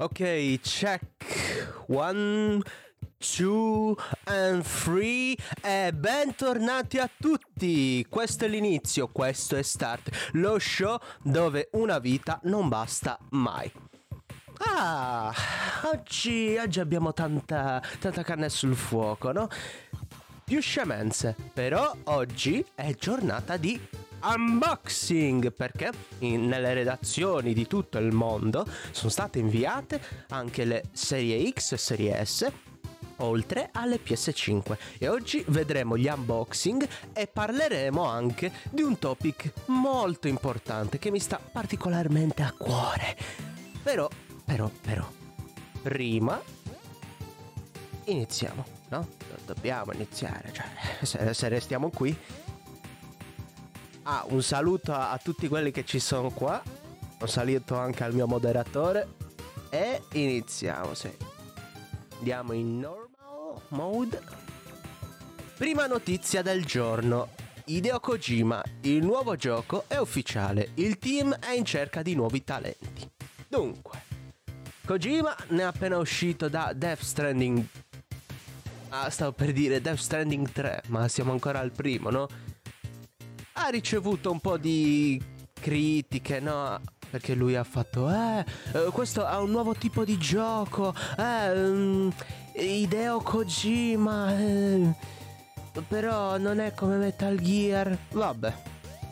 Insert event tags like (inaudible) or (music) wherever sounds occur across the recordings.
Ok, check. One, two and three. E bentornati a tutti. Questo è l'inizio, questo è Start, lo show dove una vita non basta mai. Ah, oggi, oggi abbiamo tanta, tanta carne sul fuoco, no? Più scemenze, però oggi è giornata di unboxing perché in, nelle redazioni di tutto il mondo sono state inviate anche le serie X e serie S oltre alle PS5 e oggi vedremo gli unboxing e parleremo anche di un topic molto importante che mi sta particolarmente a cuore. Però, però, però, prima iniziamo, no? Dobbiamo iniziare, cioè, se, se restiamo qui Ah, un saluto a, a tutti quelli che ci sono qua. Un saluto anche al mio moderatore. E iniziamo, sì. Andiamo in normal mode. Prima notizia del giorno. Hideo Kojima, il nuovo gioco è ufficiale. Il team è in cerca di nuovi talenti. Dunque, Kojima ne è appena uscito da Death Stranding. Ah, stavo per dire Death Stranding 3, ma siamo ancora al primo, no? Ha ricevuto un po' di critiche, no? Perché lui ha fatto, eh, eh questo ha un nuovo tipo di gioco, eh, um, Hideo Kojima, eh, però non è come Metal Gear, vabbè.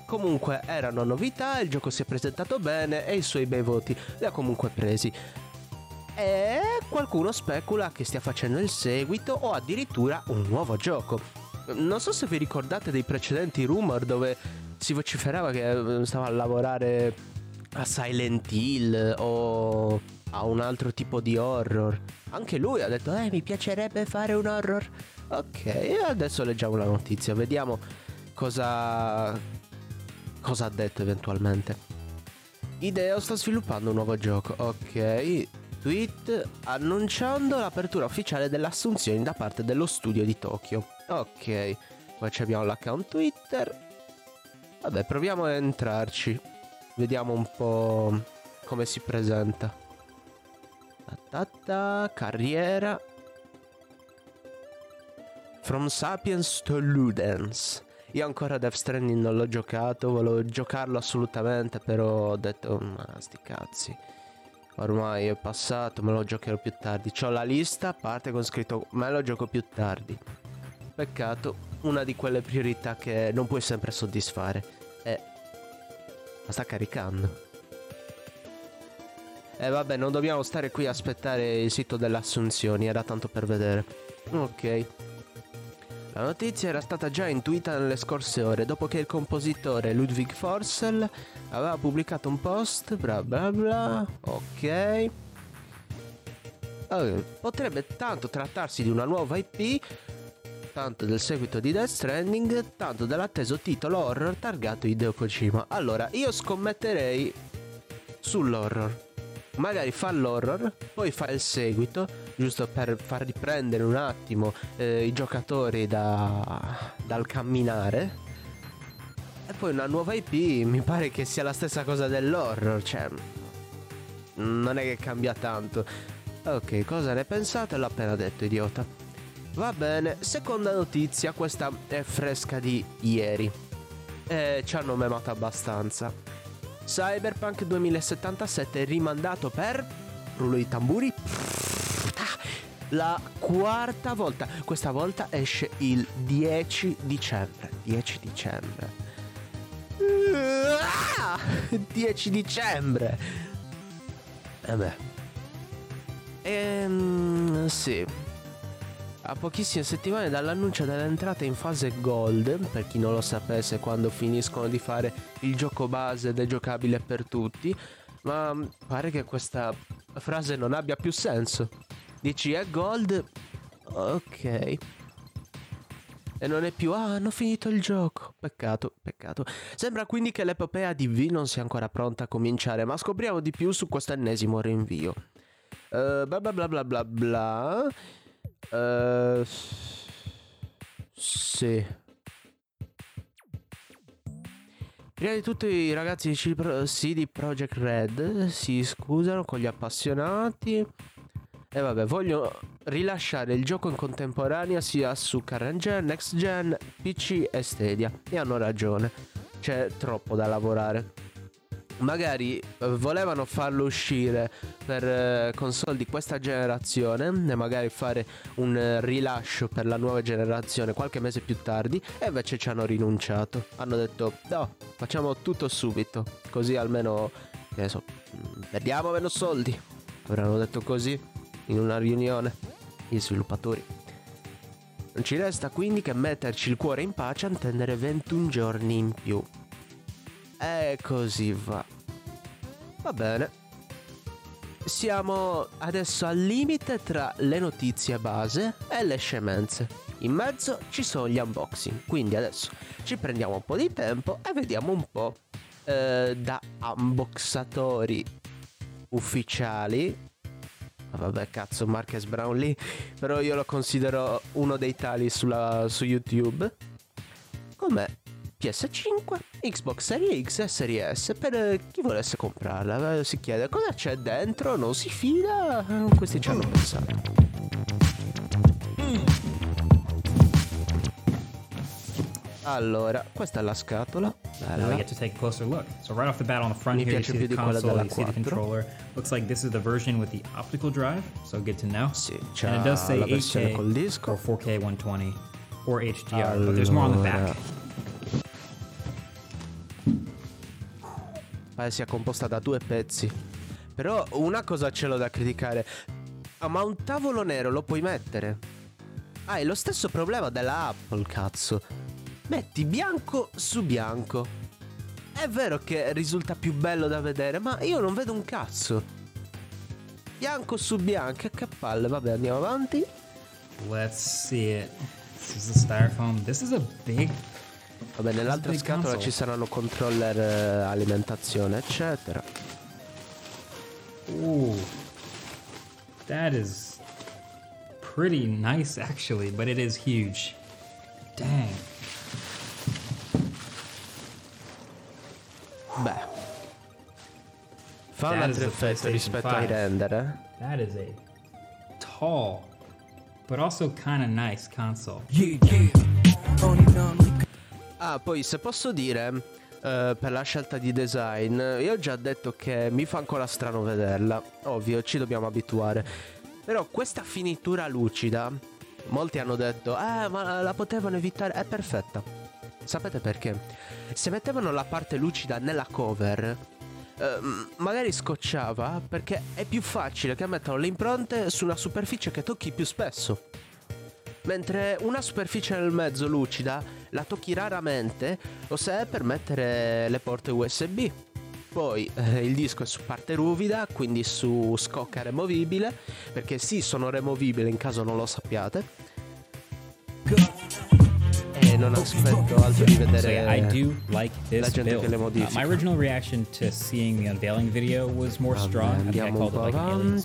Comunque erano novità, il gioco si è presentato bene e i suoi bei voti li ha comunque presi. E qualcuno specula che stia facendo il seguito o addirittura un nuovo gioco. Non so se vi ricordate dei precedenti rumor dove si vociferava che eh, stava a lavorare a Silent Hill o a un altro tipo di horror. Anche lui ha detto, eh, mi piacerebbe fare un horror. Ok, adesso leggiamo la notizia, vediamo cosa, cosa ha detto eventualmente. Ideo sta sviluppando un nuovo gioco. Ok, tweet annunciando l'apertura ufficiale delle assunzioni da parte dello studio di Tokyo. Ok, poi abbiamo l'account Twitter. Vabbè, proviamo a entrarci. Vediamo un po' come si presenta. Ta carriera. From Sapiens to Ludens. Io ancora Death Stranding non l'ho giocato, volevo giocarlo assolutamente, però ho detto, ma sti cazzi. Ormai è passato, me lo giocherò più tardi. C'ho la lista, parte con scritto me lo gioco più tardi. Peccato, una di quelle priorità che non puoi sempre soddisfare. E... Ma sta caricando. E vabbè, non dobbiamo stare qui a aspettare il sito delle assunzioni, era tanto per vedere. Ok. La notizia era stata già intuita nelle scorse ore, dopo che il compositore Ludwig Forssell aveva pubblicato un post, bla bla bla, ok. Allora, potrebbe tanto trattarsi di una nuova IP tanto del seguito di Death Stranding, tanto dell'atteso titolo horror targato Hideo Kojima. Allora, io scommetterei sull'horror. Magari fa l'horror, poi fa il seguito, giusto per far riprendere un attimo eh, i giocatori da, dal camminare. E poi una nuova IP mi pare che sia la stessa cosa dell'horror, cioè non è che cambia tanto. Ok, cosa ne pensate? L'ho appena detto, idiota. Va bene, seconda notizia, questa è fresca di ieri. E ci hanno memato abbastanza. Cyberpunk 2077 è rimandato per... Rullo di tamburi. La quarta volta. Questa volta esce il 10 dicembre. 10 dicembre. (laughs) 10 dicembre. Vabbè. Ehm, sì. A pochissime settimane dall'annuncio dell'entrata in fase Gold, per chi non lo sapesse quando finiscono di fare il gioco base ed è giocabile per tutti, ma pare che questa frase non abbia più senso. Dici è Gold? Ok. E non è più, ah, hanno finito il gioco. Peccato, peccato. Sembra quindi che l'epopea di V non sia ancora pronta a cominciare, ma scopriamo di più su questo ennesimo rinvio. Uh, bla bla bla bla bla bla. Uh, sì. Prima di tutto i ragazzi di CD Projekt Red si scusano con gli appassionati. E vabbè, voglio rilasciare il gioco in contemporanea sia su current gen, next gen, PC e Stadia. E hanno ragione. C'è troppo da lavorare magari eh, volevano farlo uscire per eh, console di questa generazione e magari fare un eh, rilascio per la nuova generazione qualche mese più tardi e invece ci hanno rinunciato. Hanno detto no, facciamo tutto subito, così almeno, che so, mm, perdiamo meno soldi. Avranno detto così in una riunione gli sviluppatori. Non ci resta quindi che metterci il cuore in pace e attendere 21 giorni in più. E così va. Va bene. Siamo adesso al limite tra le notizie base e le scemenze. In mezzo ci sono gli unboxing, quindi adesso ci prendiamo un po' di tempo e vediamo un po' eh, da unboxatori ufficiali. vabbè, cazzo, Marques Brownlee, però io lo considero uno dei tali sulla, su YouTube. Com'è PS5, Xbox Series X e Series S per chi volesse comprarla. Si chiede cosa c'è dentro, non si fida, questi ci hanno pensato. Allora, questa è la scatola. Now we get to take a closer look. So right off the bat on the front Mi here you see the console, you see the controller. Looks like this is the version with the optical drive, so good to know. Sì, and it does say 8K or 4K 120 or HDR, allora. but there's more on the back. Pare sia composta da due pezzi. Però una cosa ce l'ho da criticare. Ah, ma un tavolo nero lo puoi mettere? Ah, lo stesso problema della Apple, cazzo. Metti bianco su bianco. È vero che risulta più bello da vedere, ma io non vedo un cazzo. Bianco su bianco, che palle. Vabbè, andiamo avanti. Let's see it. This is the styrofoam. This is a big Vabbè, nell'altra scatola ci saranno controller eh, alimentazione, eccetera. Ooh. That is pretty nice actually, but it is huge. Dang. Beh. Fa un altro effetto rispetto 5. ai render, eh? That is a tall, but also kind of nice console. Yeah, yeah. Ah, poi se posso dire, eh, per la scelta di design, io ho già detto che mi fa ancora strano vederla. Ovvio, ci dobbiamo abituare. Però questa finitura lucida, molti hanno detto, eh, ma la potevano evitare. È perfetta. Sapete perché? Se mettevano la parte lucida nella cover, eh, magari scocciava perché è più facile che mettano le impronte su una superficie che tocchi più spesso. Mentre una superficie nel mezzo lucida la tocchi raramente o se è per mettere le porte USB. Poi eh, il disco è su parte ruvida, quindi su scocca removibile, perché sì, sono removibili in caso non lo sappiate. E non aspetto altro di vedere so yeah, I do like this build. Uh, my original reaction to seeing the unveiling video was more strong. I think I called it like an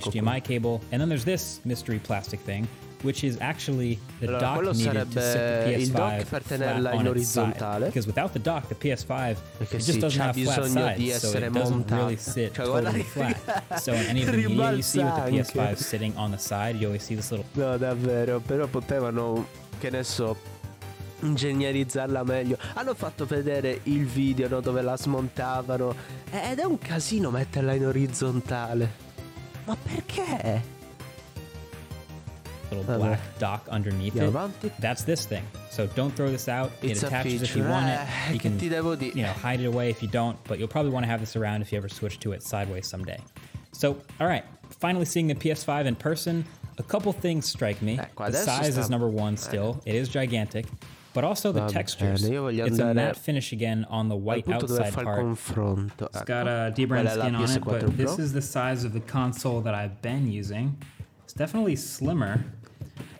HDMI cable. And then there's this mystery plastic thing which is actually the allora, dock needed to sit the PS5 per tenerla in orizzontale. Because without the dock, the PS5 Perché it just sì, doesn't have flat sides, so it doesn't really sit cioè, totally flat. (laughs) So in any of the media you see with the PS5 sitting on the side, you always see this little. No, davvero, però potevano, che ne so, ingegnerizzarla meglio. Hanno fatto vedere il video no, dove la smontavano ed è un casino metterla in orizzontale. Ma perché? Little black dock underneath it. That's this thing. So don't throw this out. It's it attaches if you want it. Eh, you can you know hide it away if you don't, but you'll probably want to have this around if you ever switch to it sideways someday. So all right, finally seeing the PS5 in person. A couple things strike me. The size is number one still. It is gigantic. But also the textures. It's a matte finish again on the white outside part. It's got a D-brand skin on it, but this is the size of the console that I've been using. It's definitely slimmer,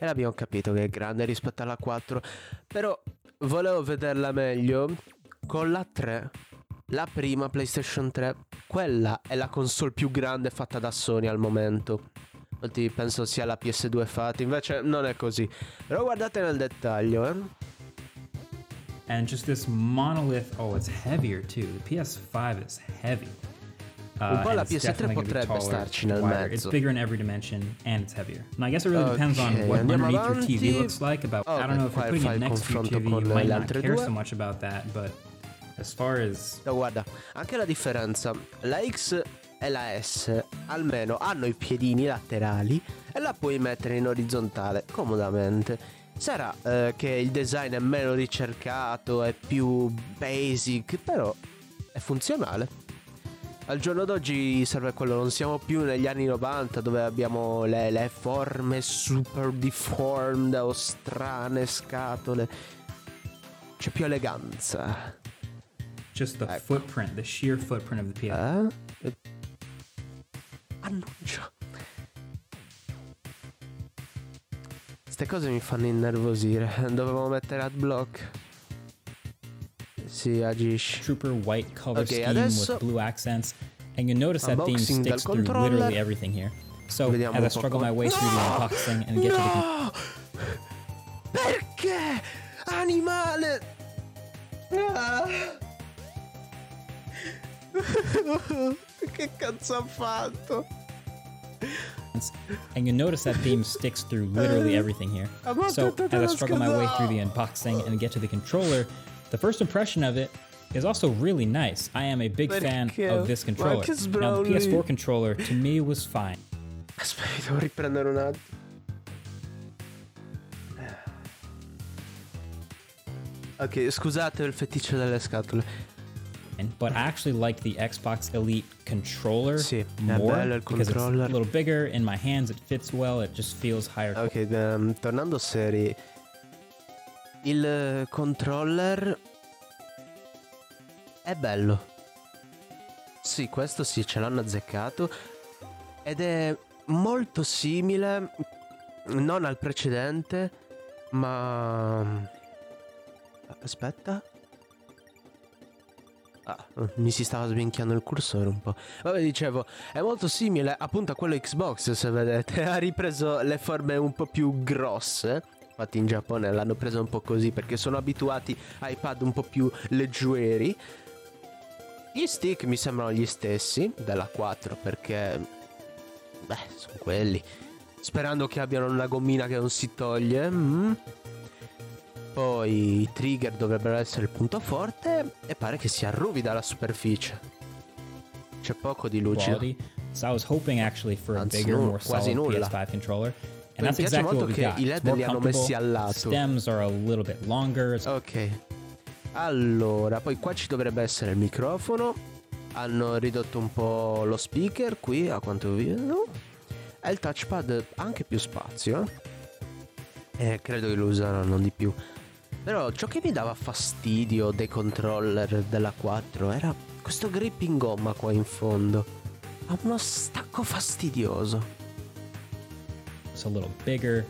e l'abbiamo capito che è grande rispetto alla 4. Però volevo vederla meglio con la 3. La prima PlayStation 3, quella è la console più grande fatta da Sony al momento. Infatti penso sia la PS2 fatta, invece non è così. Però guardate nel dettaglio, eh. and just this monolith. Oh, it's heavier too. The PS5 is heavy. Uh, Un po' la PS3 potrebbe starci nel wider. mezzo. It's bigger in every dimension and it's heavier. And I guess it really depends okay, on what underneath avanti. your TV looks like. About okay, I don't know if you're putting it next to your TV, you might not care due. so much about that, but as far as no, guarda, anche la differenza, la X e la S almeno hanno i piedini laterali e la puoi mettere in orizzontale comodamente. Sarà eh, che il design è meno ricercato, è più basic, però è funzionale. Al giorno d'oggi serve quello, non siamo più negli anni 90 dove abbiamo le, le forme super deformed o strane scatole. C'è più eleganza. Just the ecco. footprint, the sheer footprint of the PS. Eh? Annuncio. Queste cose mi fanno innervosire. Dovevo mettere adblock. Si agisce. Trooper white color okay, scheme with blue accents. And you (laughs) notice that theme sticks through literally everything here. So Vediamo as I struggle my way through the unboxing and get no! to the... Perché? Animale! Ah. che cazzo ha fatto? And you notice that theme sticks through literally everything here. So as I struggle my way through the unboxing and get to the controller, the first impression of it is also really nice. I am a big fan of this controller. Now the PS4 controller to me was fine. Aspetta, devo riprendere un attimo. Ok, scusate il feticcio delle scatole. but I actually like the Xbox Elite controller sì, more because it's a little bigger in my hands. It fits well. It just feels higher. Ok, um, tornando seri, il controller è bello. Sì, questo sì, ce l'hanno azzeccato ed è molto simile, non al precedente, ma aspetta. Ah, mi si stava sminchiando il cursore un po'. Vabbè, dicevo, è molto simile appunto a quello Xbox, se vedete. (laughs) Ha ripreso le forme un po' più grosse. Infatti in Giappone l'hanno preso un po' così perché sono abituati a iPad un po' più leggeri. Gli stick mi sembrano gli stessi della 4 perché... Beh, sono quelli. Sperando che abbiano una gommina che non si toglie. Mm. Poi i trigger dovrebbero essere il punto forte e pare che si arruvi dalla superficie. C'è poco di lucido. So I was hoping actually for a bigger, more solid PS5 controller. And that's exactly what we got. I LED li hanno messi al lato. Stems are a little bit longer. Ok. Allora, poi qua ci dovrebbe essere il microfono. Hanno ridotto un po' lo speaker qui, a quanto vedo. E il touchpad ha anche più spazio. E eh, credo che lo useranno di più. Però ciò che mi dava fastidio dei controller della 4 era questo grip in gomma qua in fondo. Ha uno stacco fastidioso. It's a little bigger,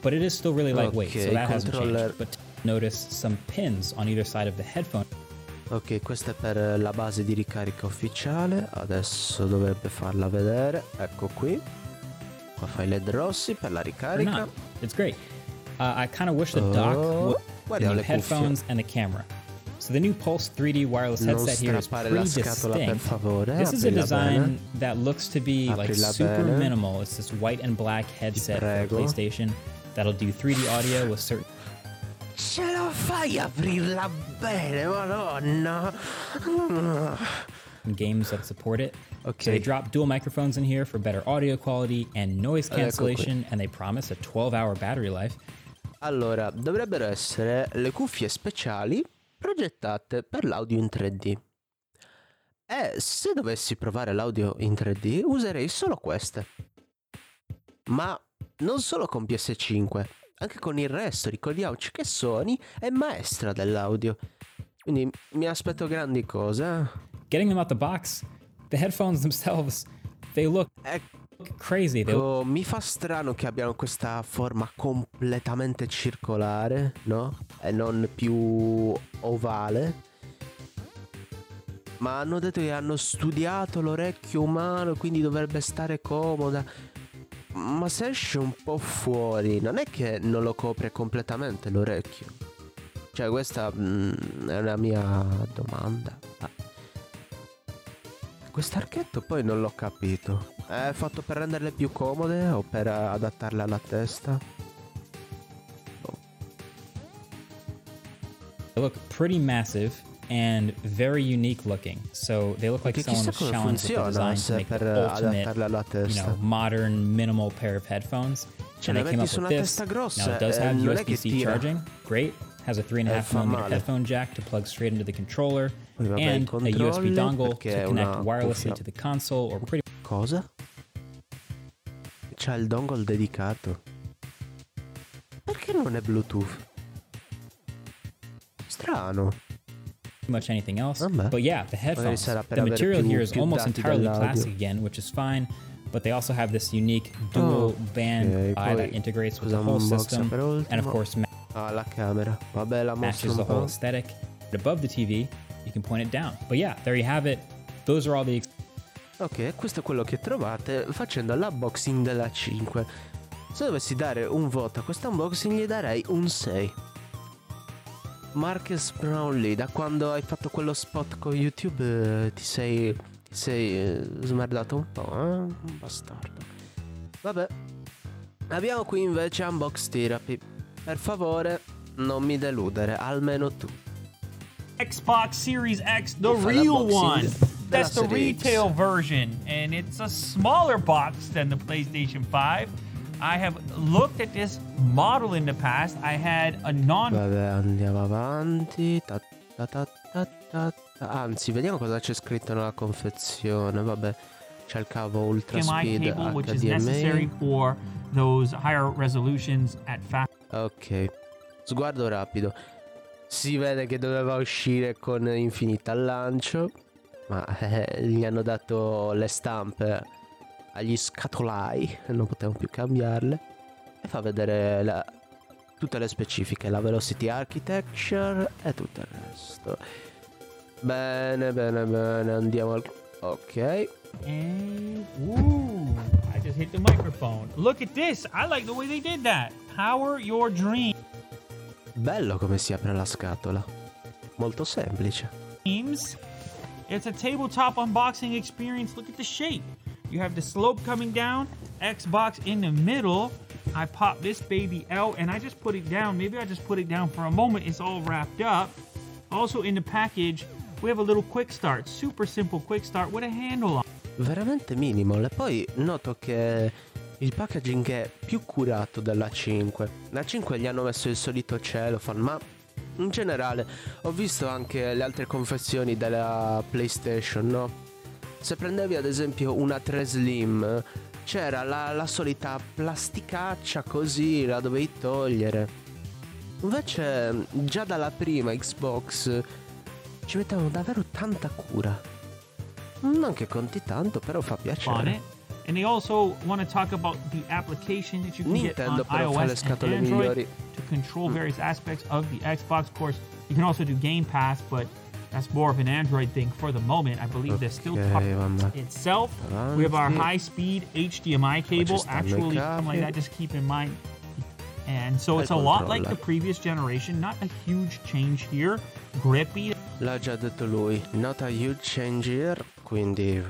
but it is still really lightweight, okay, so that hasn't changed. But notice some pins on either side of the headphone. Ok, questa è per la base di ricarica ufficiale. Adesso dovrebbe farla vedere. Ecco qui. Qua fai led rossi per la ricarica. It's great. Uh, I kind of wish the dock oh. would the headphones and a camera. So the new Pulse 3D wireless headset here is pretty distinct. This is a design that looks to be like super minimal. It's this white and black headset for PlayStation that'll do 3D audio with certain. Ce la fai aprirla bene, madonna. And games that support it. Okay. So they drop dual microphones in here for better audio quality and noise cancellation, and they promise a 12 hour battery life. Allora, dovrebbero essere le cuffie speciali progettate per l'audio in 3D. E se dovessi provare l'audio in 3D userei solo queste. Ma non solo con PS5, anche con il resto, ricordiamoci che Sony è maestra dell'audio. Quindi mi aspetto grandi cose. Getting them out the box, the headphones themselves, they look ecco crazy. Ecco, mi fa strano che abbiano questa forma completamente circolare, no? E non più ovale. Ma hanno detto che hanno studiato l'orecchio umano, quindi dovrebbe stare comoda. Ma se esce un po' fuori, non è che non lo copre completamente l'orecchio. Cioè, questa mh, mm, è una mia domanda. Ah. Quest'archetto poi non l'ho capito. È fatto per renderle più comode o per adattarle alla testa? Oh. They look pretty massive and very unique looking. So they look like someone was challenged with the design to make the ultimate, you know, modern minimal pair of headphones. Cioè, and they came up with this. Now it does have USB-C charging. Great. Has a 3.5 millimeter headphone jack to plug straight into the controller, and a USB dongle to connect wirelessly to the console or pretty. Cosa? C'ha il dongle dedicato. Perché non è Bluetooth? Strano. much anything else. But yeah, the headphones. The material here is almost entirely plastic again, which is fine. But they also have this unique dual oh, band okay, eye that integrates with the whole system, and of course, ah, la camera. Vabbè, la matches the whole aesthetic. Above the TV, you can point it down. But yeah, there you have it. Those are all the. Ok, questo è quello che trovate facendo l'unboxing della 5. Se dovessi dare un voto a questo unboxing gli darei un 6. Marcus Brownlee, da quando hai fatto quello spot con YouTube eh, ti sei, sei eh, smerdato un po', eh? Un bastardo. Vabbè. Abbiamo qui invece Unbox Therapy. Per favore, non mi deludere, almeno tu. Xbox Series X, the real one. That's the retail version, and it's a smaller box than the PlayStation 5. I have looked at this model in the past. I had a non. Vabbè, andiamo avanti. Ta, ta, ta, Anzi, vediamo cosa c'è scritto nella confezione. Vabbè, c'è il cavo ultra speed cable, which is necessary for those higher resolutions at fast. Ok. Sguardo rapido. Si vede che doveva uscire con infinita al lancio, ma eh, gli hanno dato le stampe agli scatolai, non potevamo più cambiarle, e fa vedere la, tutte le specifiche, la velocity architecture e tutto il resto. Bene, bene, bene, andiamo al... Ok. And, ooh, I just hit the microphone. Look at this, I like the way they did that. Power your dream. Bello come si apre la scatola. Molto semplice. It's a tabletop unboxing experience. Look at the shape. You have the slope coming down, Xbox in the middle. I pop this baby out and I just put it down. Maybe I just put it down for a moment. It's all wrapped up. Also in the package, we have a little quick start. Super simple quick start with a handle on. Veramente minimal. E poi noto che il packaging è più curato della 5. La 5 gli hanno messo il solito cellophane, ma in generale ho visto anche le altre confezioni della PlayStation, no? Se prendevi ad esempio una 3 Slim, c'era la, la solita plasticaccia così, la dovevi togliere. Invece già dalla prima Xbox ci mettevano davvero tanta cura. Non che conti tanto, però fa piacere. And they also want to talk about the application that you can Nintendo get on iOS and Android migliori. to control mm. various aspects of the Xbox. Of course, you can also do Game Pass, but That's more of an Android thing for the moment. I believe okay, they're still talking itself. We have our high-speed HDMI cable. Actually, something like that. Just keep in mind. And so it's a lot like the previous generation. Not a huge change here. Grippy. L'ha già detto lui. Not a huge change here. Quindi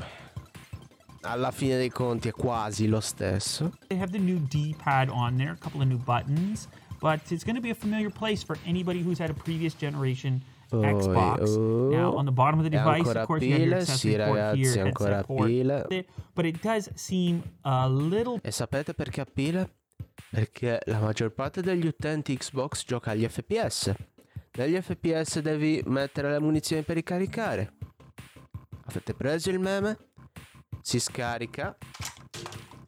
alla fine dei conti è quasi lo stesso. They have the new D-pad on there. A couple of new buttons. But it's going to be a familiar place for anybody who's had a previous generation Poi, Xbox. Oh, now on the bottom of the device, of course, pile, you have your accessory sì, port ragazzi, here, ancora pile. Port, but it does seem a little. E sapete perché a pile? Perché la maggior parte degli utenti Xbox gioca agli FPS. Negli FPS devi mettere le munizioni per ricaricare. Avete preso il meme? Si scarica.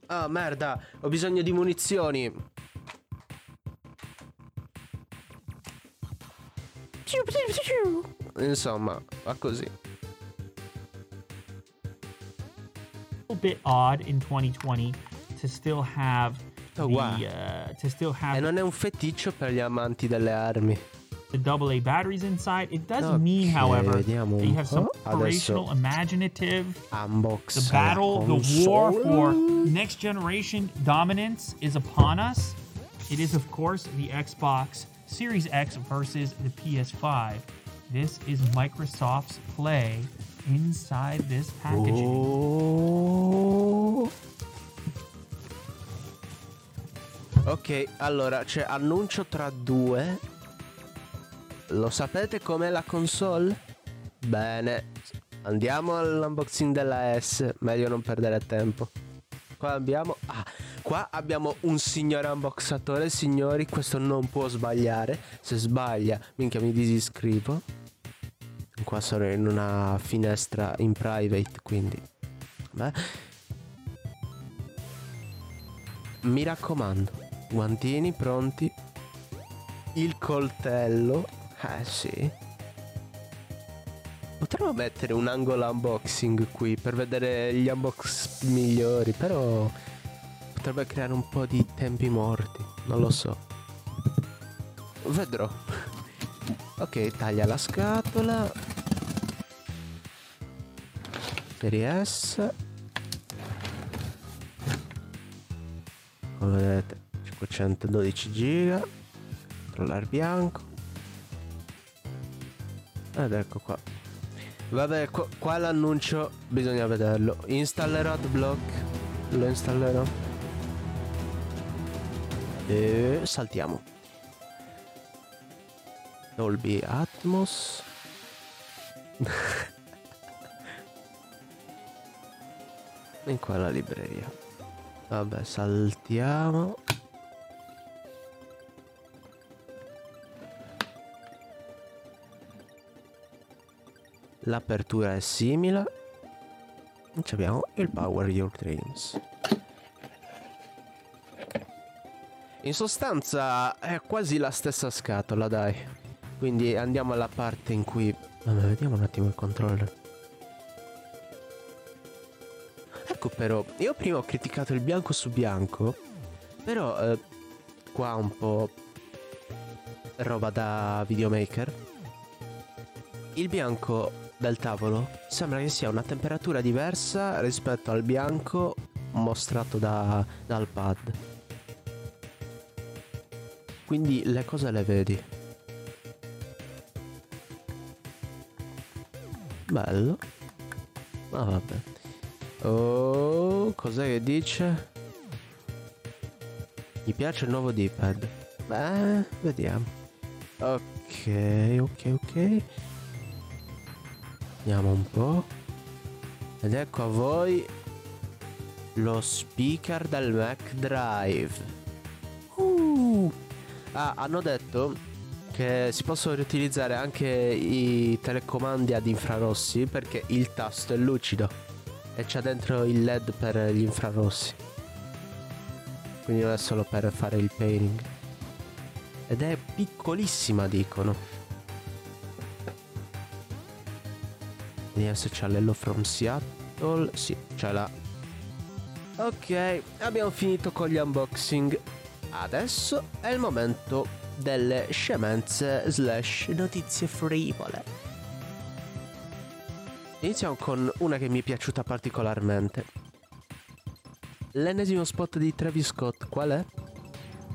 Ah, oh, merda, ho bisogno di munizioni. Insomma, va così. A bit odd in 2020 to still have oh, the, uh, to still have E non è un feticcio per gli amanti delle armi. The AA batteries inside. It does okay, mean, however, that you have some operational, imaginative. Unbox the battle, the war for next generation dominance is upon us. It is, of course, the Xbox Series X versus the PS5. This is Microsoft's play inside this packaging. Oh. Ok, allora c'è annuncio tra due. Lo sapete com'è la console? Bene, andiamo all'unboxing della S, meglio non perdere tempo. Qua abbiamo... Ah, qua abbiamo un signore unboxatore, signori, questo non può sbagliare. Se sbaglia, minchia mi disiscrivo. Qua sono in una finestra in private, quindi... Beh. Mi raccomando, Guantini pronti. Il coltello. Eh sì. Potremmo mettere un angolo unboxing qui per vedere gli unbox migliori, però potrebbe creare un po' di tempi morti, non lo so. Vedrò. Ok, taglia la scatola. Serie S. Come vedete 512 giga controllare bianco ed ecco qua. Vabbè qua, qua l'annuncio bisogna vederlo. Installerò adblock. Lo installerò. E saltiamo. Dolby Atmos. (laughs) In qua la libreria. Vabbè saltiamo L'apertura è simile. Ci abbiamo il Power Your Dreams. In sostanza è quasi la stessa scatola, dai. Quindi andiamo alla parte in cui... Vabbè, vediamo un attimo il controller. Ecco però, io prima ho criticato il bianco su bianco, però eh, qua un po' roba da videomaker. Il bianco del tavolo sembra che sia una temperatura diversa rispetto al bianco mostrato da, dal pad. Quindi le cose le vedi. Bello. Ma ah, vabbè. Oh, cos'è che dice? Mi piace il nuovo D-pad. Beh, vediamo. Ok, ok, ok. Vediamo un po'. Ed ecco a voi lo speaker del Mac Drive. Uh. Ah, hanno detto che si possono riutilizzare anche i telecomandi ad infrarossi perché il tasto è lucido e c'è dentro il LED per gli infrarossi. Quindi non è solo per fare il painting. Ed è piccolissima, dicono. Se c'ha l'Hello from Seattle. Sì, ce l'ha. Ok, abbiamo finito con gli unboxing. Adesso è il momento delle scemenze slash notizie frivole. Iniziamo con una che mi è piaciuta particolarmente. L'ennesimo spot di Travis Scott, qual è?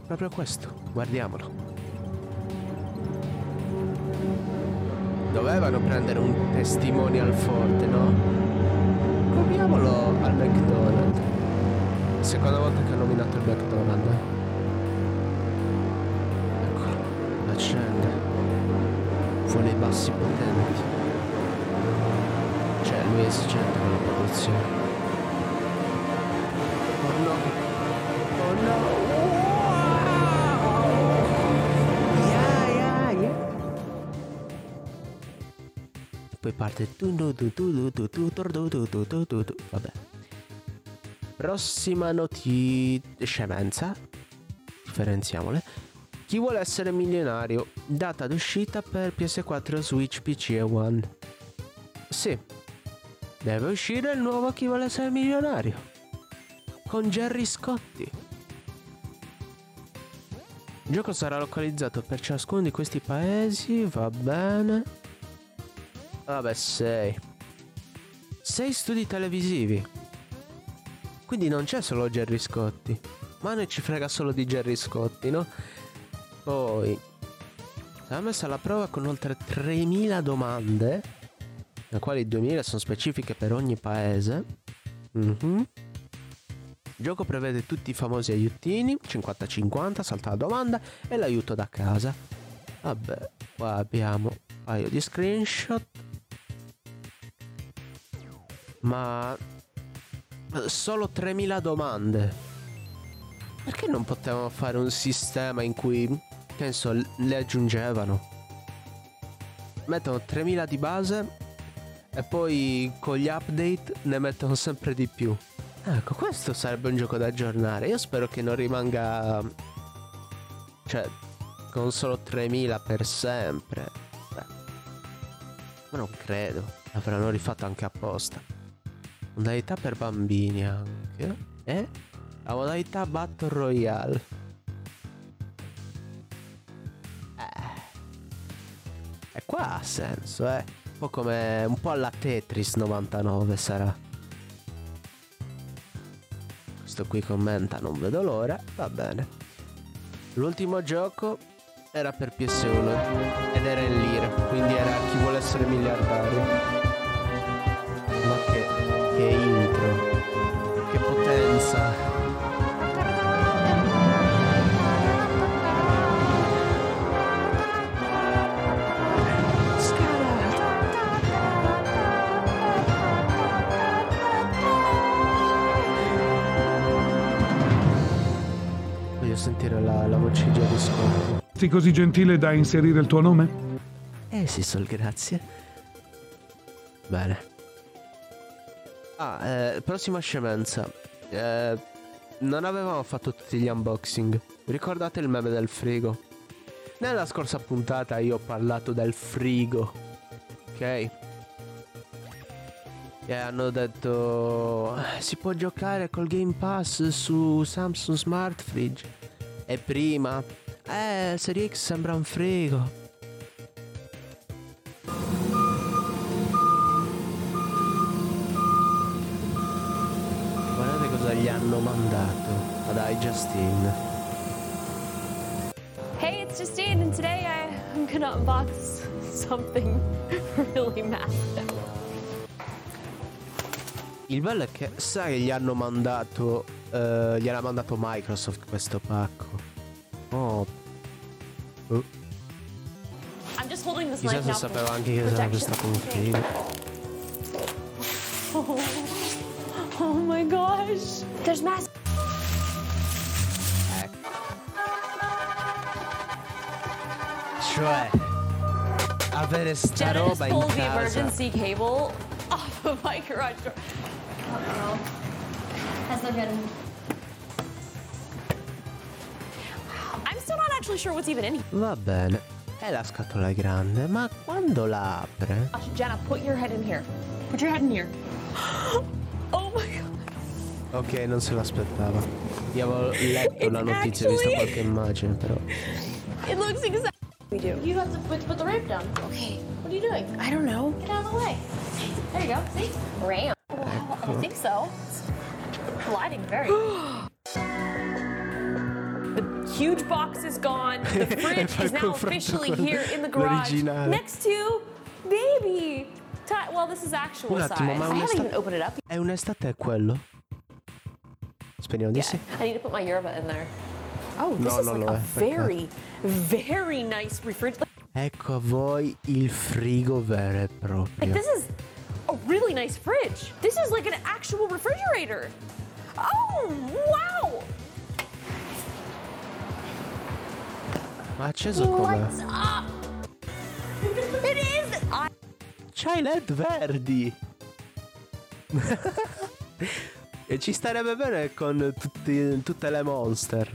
Proprio questo, guardiamolo. Dovevano prendere un testimonial forte, no? Proviamolo al McDonald's. Seconda volta che ha nominato il McDonald's. Eccolo, accende. Vuole i bassi potenti. Cioè, lui è esigente con la produzione. Oh no. Oh no. Poi parte vabbè prossima notizia differenziamole chi vuole essere milionario data d'uscita per PS4 Switch PC e One sì deve uscire il nuovo chi vuole essere milionario con Jerry Scotti il gioco sarà localizzato per ciascuno di questi paesi va bene Vabbè, sei. Sei studi televisivi. Quindi non c'è solo Gerry Scotti. Ma noi ci frega solo di Gerry Scotti, no? Poi, Siamo messa alla prova con oltre 3000 domande, le quali 2000 sono specifiche per ogni paese. Mm-hmm. Il gioco prevede tutti i famosi aiutini, 50-50, salta la domanda e l'aiuto da casa. Vabbè, qua abbiamo un paio di screenshot. Ma solo 3000 domande. Perché non potevamo fare un sistema in cui, penso, le aggiungevano? Mettono 3000 di base e poi con gli update ne mettono sempre di più. Ecco, questo sarebbe un gioco da aggiornare. Io spero che non rimanga... Cioè, con solo 3000 per sempre. Beh, ma non credo. L'avranno rifatto anche apposta. Modalità per bambini anche. Eh? La modalità Battle Royale. Eh. E qua ha senso, eh. Un po' come... Un po' alla Tetris 99 sarà. Questo qui commenta, non vedo l'ora. Va bene. L'ultimo gioco era per PS1 ed era in lire, quindi era chi vuole essere miliardario. Che, intro, che potenza. Voglio sentire la, la voceggia di Scorpio. Sei così gentile da inserire il tuo nome? Eh sì, Sol, grazie. Bene. Ah, eh, prossima scemenza. Eh, non avevamo fatto tutti gli unboxing. Ricordate il meme del frigo? Nella scorsa puntata io ho parlato del frigo. Ok? E hanno detto si può giocare col Game Pass su Samsung Smart Fridge. E prima eh, Serie X sembra un frigo. Hanno mandato ad iJustine. Hey, it's Justine, and today I, I'm gonna unbox something (laughs) really massive. Il bello è che sai che gli hanno mandato. Uh, gliel'ha mandato Microsoft questo pacco. Oh. oh. I'm just holding this Chissà se sapevo anche che sarebbe stato un figo. Oh. Oh my gosh. There's mass. Ecco. Cioè, avere sta Jenna roba in casa. the emergency cable off of my garage door. Oh no. That's not good. I'm still not actually sure what's even in here. Va bene. È la scatola grande, ma quando la apre? Jenna, put your head in here. Put your head in here. (gasps) Ok, non se l'aspettava. Io avevo letto la notizia, actually... vista qualche immagine, però. It looks exactly we do. You have to put, put the ramp down. Okay. What are you doing? I don't know. Get out of the way. There you go. See? Ramp. Ecco. I think so. It's gliding very. (gasps) huge box is gone. The (laughs) fridge is now officially here in the garage next to baby. Well, this is actual size. I haven't even opened it up. È un'estate è quello? Speriamo di sì. I need to put my yerba in there. Oh, this no, is like a very, very nice refrigerator. Ecco a voi il frigo vero e proprio. Like this is a really nice fridge. This is like an actual refrigerator. Oh, wow! Ma acceso come? What's up? It is! I... C'hai LED verdi! (laughs) e ci starebbe bene con tutti, tutte le monster.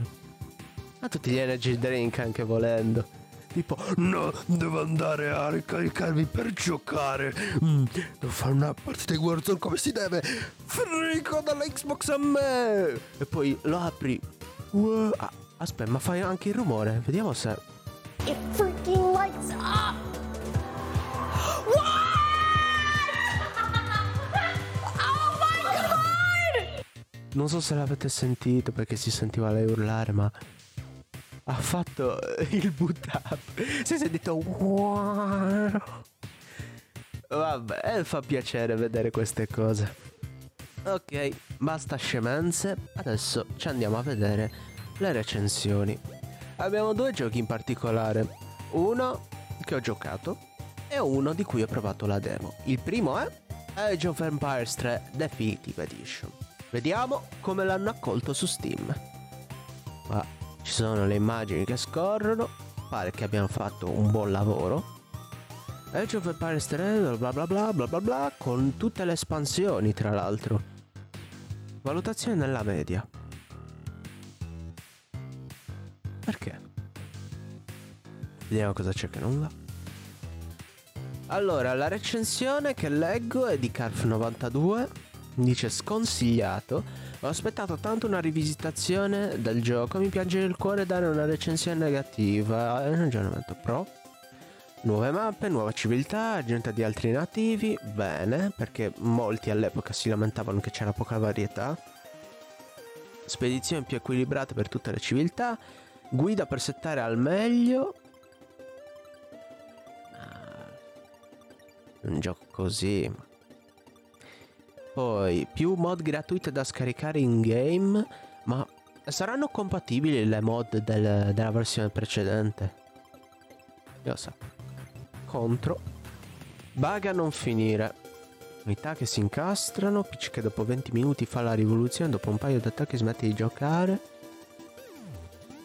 Ma tutti gli energy drink anche volendo. Tipo, no, devo andare a ricaricarmi per giocare. Mm, devo fare una partita di Warzone come si deve. Frico dalla Xbox a me. E poi lo apri. Ah, Aspetta, ma fai anche il rumore. Vediamo se. It freaking lights up! Non so se l'avete sentito perché si sentiva lei urlare, ma ha fatto (laughs) il boot up. Si è detto wow. (laughs) Vabbè, fa piacere vedere queste cose. Ok, basta scemenze. Adesso ci andiamo a vedere le recensioni. Abbiamo due giochi in particolare. Uno che ho giocato e uno di cui ho provato la demo. Il primo è Age of Empires 3 Definitive Edition. Vediamo come l'hanno accolto su Steam. Qua ci sono le immagini che scorrono, pare che abbiano fatto un buon lavoro. Age of Empires 3 bla bla bla bla bla bla con tutte le espansioni tra l'altro. Valutazione nella media. Perché? Vediamo cosa c'è che non va. Allora, la recensione che leggo è di Carf92. Dice sconsigliato. Ho aspettato tanto una rivisitazione del gioco. Mi piange il cuore dare una recensione negativa. È un ragionamento pro. Nuove mappe, nuova civiltà, aggiunta di altri nativi. Bene, perché molti all'epoca si lamentavano che c'era poca varietà. Spedizioni più equilibrate per tutte le civiltà. Guida per settare al meglio. un gioco così. Poi più mod gratuite da scaricare in game, ma saranno compatibili le mod del, della versione precedente? Io so. Contro. Bug a non finire. Unità che si incastrano, PC che dopo 20 minuti fa la rivoluzione, dopo un paio di attacchi smette di giocare.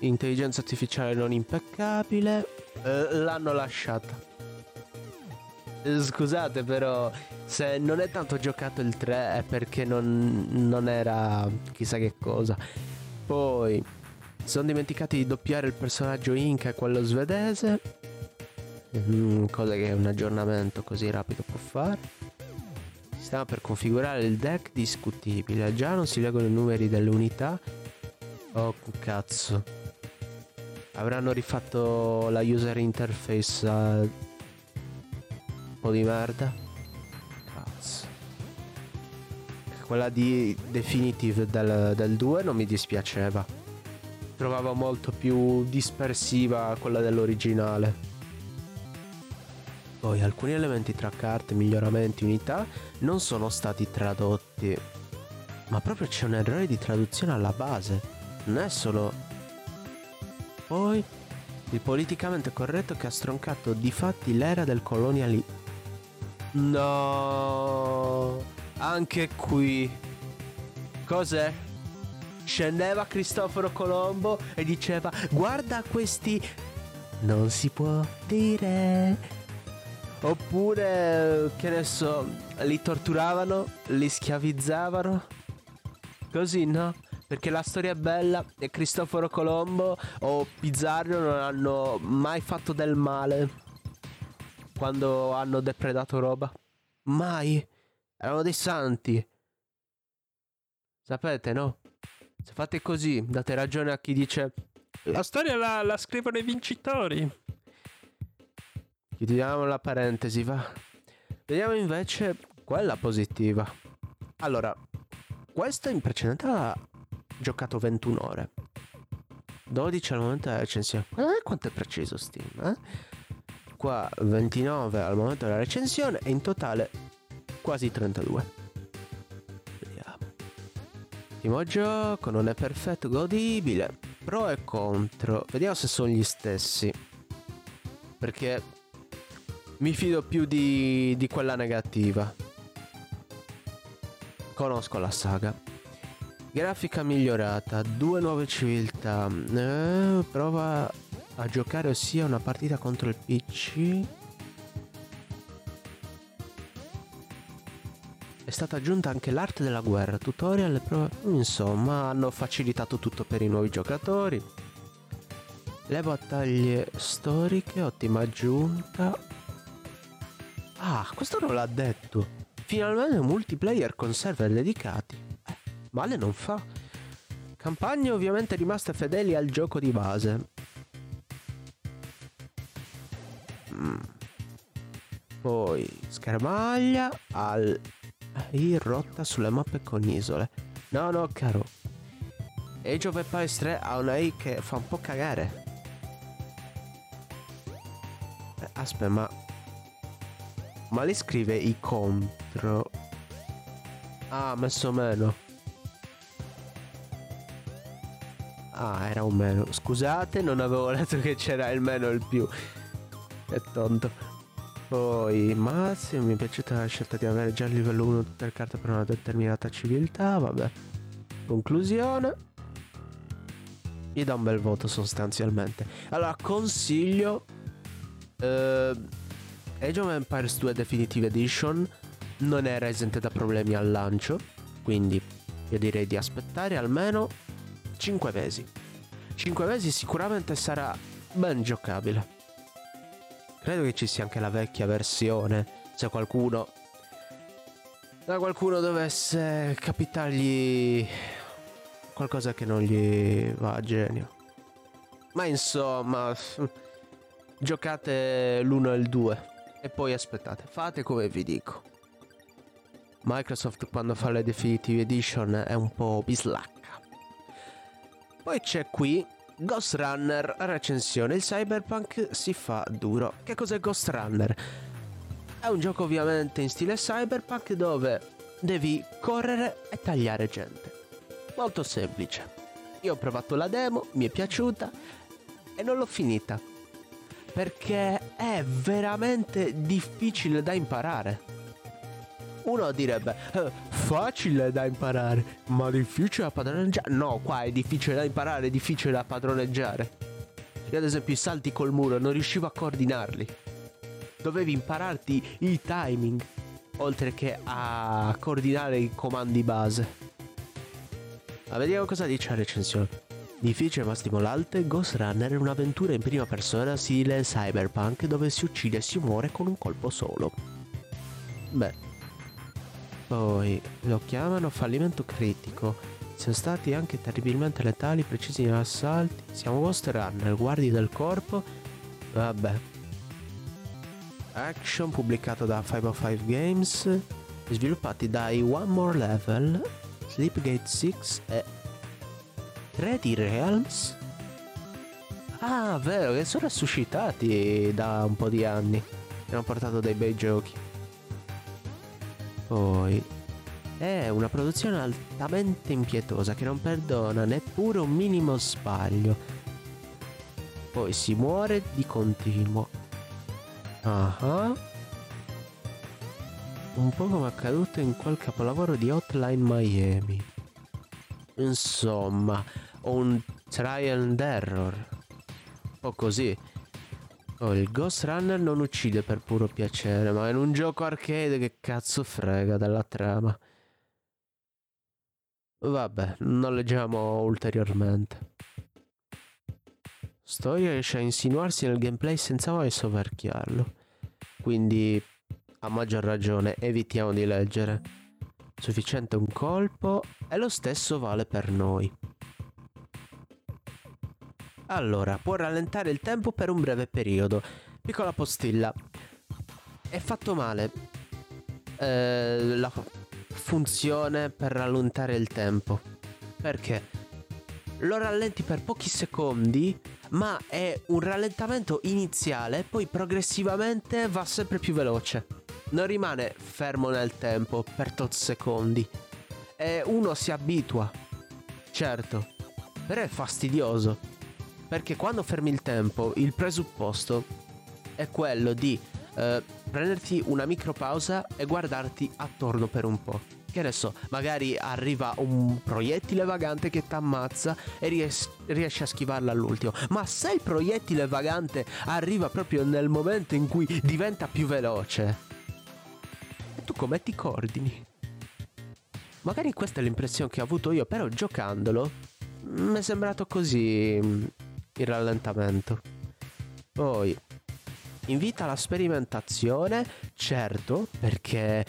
Intelligenza artificiale non impeccabile. Eh, l'hanno lasciata. Scusate però se non è tanto giocato il 3 è perché non, non era chissà che cosa. Poi sono dimenticati di doppiare il personaggio Inca e quello svedese. Mm, cosa che un aggiornamento così rapido può fare. Sistema per configurare il deck discutibile. Già non si leggono i numeri delle unità. Oh cazzo. Avranno rifatto la user interface uh, po' di merda. Cazzo. Quella di Definitive del, del 2 non mi dispiaceva. Trovavo molto più dispersiva quella dell'originale. Poi alcuni elementi tra carte, miglioramenti, unità non sono stati tradotti. Ma proprio c'è un errore di traduzione alla base. Non è solo... Poi il politicamente corretto che ha stroncato di fatti l'era del colonialismo No, anche qui. Cos'è? Scendeva Cristoforo Colombo e diceva: Guarda questi. Non si può dire. Oppure, che ne so, li torturavano, li schiavizzavano. Così, no? Perché la storia è bella e Cristoforo Colombo o Pizarro non hanno mai fatto del male quando hanno depredato roba? Mai. Erano dei santi. Sapete, no? Se fate così, date ragione a chi dice la storia la, la scrivono i vincitori. Chiudiamo la parentesi, va. Vediamo invece quella positiva. Allora, questo in precedenza ha giocato 21 ore. 12 al momento della recensione. Guardate quanto è preciso Steam, eh? Qua 29 al momento della recensione e in totale quasi 32. Vediamo. Ultimo gioco, non è perfetto, godibile. Pro e contro. Vediamo se sono gli stessi. Perché mi fido più di, di quella negativa. Conosco la saga. Grafica migliorata, due nuove civiltà. Eh, prova a giocare ossia una partita contro il PC. È stata aggiunta anche l'arte della guerra, tutorial e. Insomma, hanno facilitato tutto per i nuovi giocatori. Le battaglie storiche, ottima aggiunta. Ah, questo non l'ha detto. Finalmente un multiplayer con server dedicati. Eh, male non fa. Campagne ovviamente rimaste fedeli al gioco di base. Poi schermaglia al in rotta sulle mappe con isole. No, no, caro. Age of Empires 3 ha una AI che fa un po' cagare. Aspetta, ma... Ma lei scrive i contro... Ah, messo meno. Ah, era un meno. Scusate, non avevo letto che c'era il meno e il più. È tonto. Poi, Massimo, mi è piaciuta la scelta di avere già il livello 1 tutte le carte per una determinata civiltà, vabbè. Conclusione. Gli dà un bel voto sostanzialmente. Allora, consiglio... Eh, Age of Empires 2 Definitive Edition non era esente da problemi al lancio, quindi io direi di aspettare almeno 5 mesi. 5 mesi sicuramente sarà ben giocabile. Credo che ci sia anche la vecchia versione, se qualcuno... Da qualcuno dovesse capitargli qualcosa che non gli va a genio. Ma insomma, giocate l'1 e il 2 e poi aspettate, fate come vi dico. Microsoft quando fa le Definitive Edition è un po' bislacca. Poi c'è qui Ghost Runner recensione. Il cyberpunk si fa duro. Che cos'è Ghost Runner? È un gioco ovviamente in stile cyberpunk dove devi correre e tagliare gente. Molto semplice. Io ho provato la demo, mi è piaciuta e non l'ho finita. Perché è veramente difficile da imparare. Uno direbbe eh, facile da imparare, ma difficile da padroneggiare. No, qua è difficile da imparare, è difficile da padroneggiare. Io ad esempio i salti col muro non riuscivo a coordinarli. Dovevi impararti i timing, oltre che a coordinare i comandi base. Ma vediamo cosa dice la recensione. Difficile ma stimolante, Ghost Runner è un'avventura in prima persona stile cyberpunk dove si uccide e si muore con un colpo solo. Beh, poi lo chiamano fallimento critico. Siamo stati anche terribilmente letali, precisi negli assalti. Siamo Ghost Runner, guardi del corpo. Vabbè. Action pubblicato da 505 Games. Sviluppati dai One More Level, Sleepgate 6 e 3D Realms. Ah, vero, che sono resuscitati da un po' di anni. Hanno portato dei bei giochi. Poi è una produzione altamente impietosa che non perdona neppure un minimo sbaglio. Poi si muore di continuo. Ah. Un po' come accaduto in quel capolavoro di Hotline Miami. Insomma, un trial and error. Un po' così. Oh, il Ghost Runner non uccide per puro piacere, ma in un gioco arcade che cazzo frega della trama. Vabbè, non leggiamo ulteriormente. Storia riesce a insinuarsi nel gameplay senza mai soverchiarlo. Quindi, a maggior ragione, evitiamo di leggere. Sufficiente un colpo e lo stesso vale per noi. Allora, può rallentare il tempo per un breve periodo. Piccola postilla. È fatto male. Eh, la funzione per rallentare il tempo. Perché? Lo rallenti per pochi secondi, ma è un rallentamento iniziale, poi progressivamente va sempre più veloce. Non rimane fermo nel tempo per tot secondi. E uno si abitua. Certo, però è fastidioso. Perché quando fermi il tempo, il presupposto è quello di eh, prenderti una micropausa e guardarti attorno per un po'. Che adesso magari arriva un proiettile vagante che ti ammazza e ries- riesci a schivarla all'ultimo. Ma se il proiettile vagante arriva proprio nel momento in cui diventa più veloce, tu come ti coordini? Magari questa è l'impressione che ho avuto io, però giocandolo mi è sembrato così il rallentamento. Poi invita alla sperimentazione, certo, perché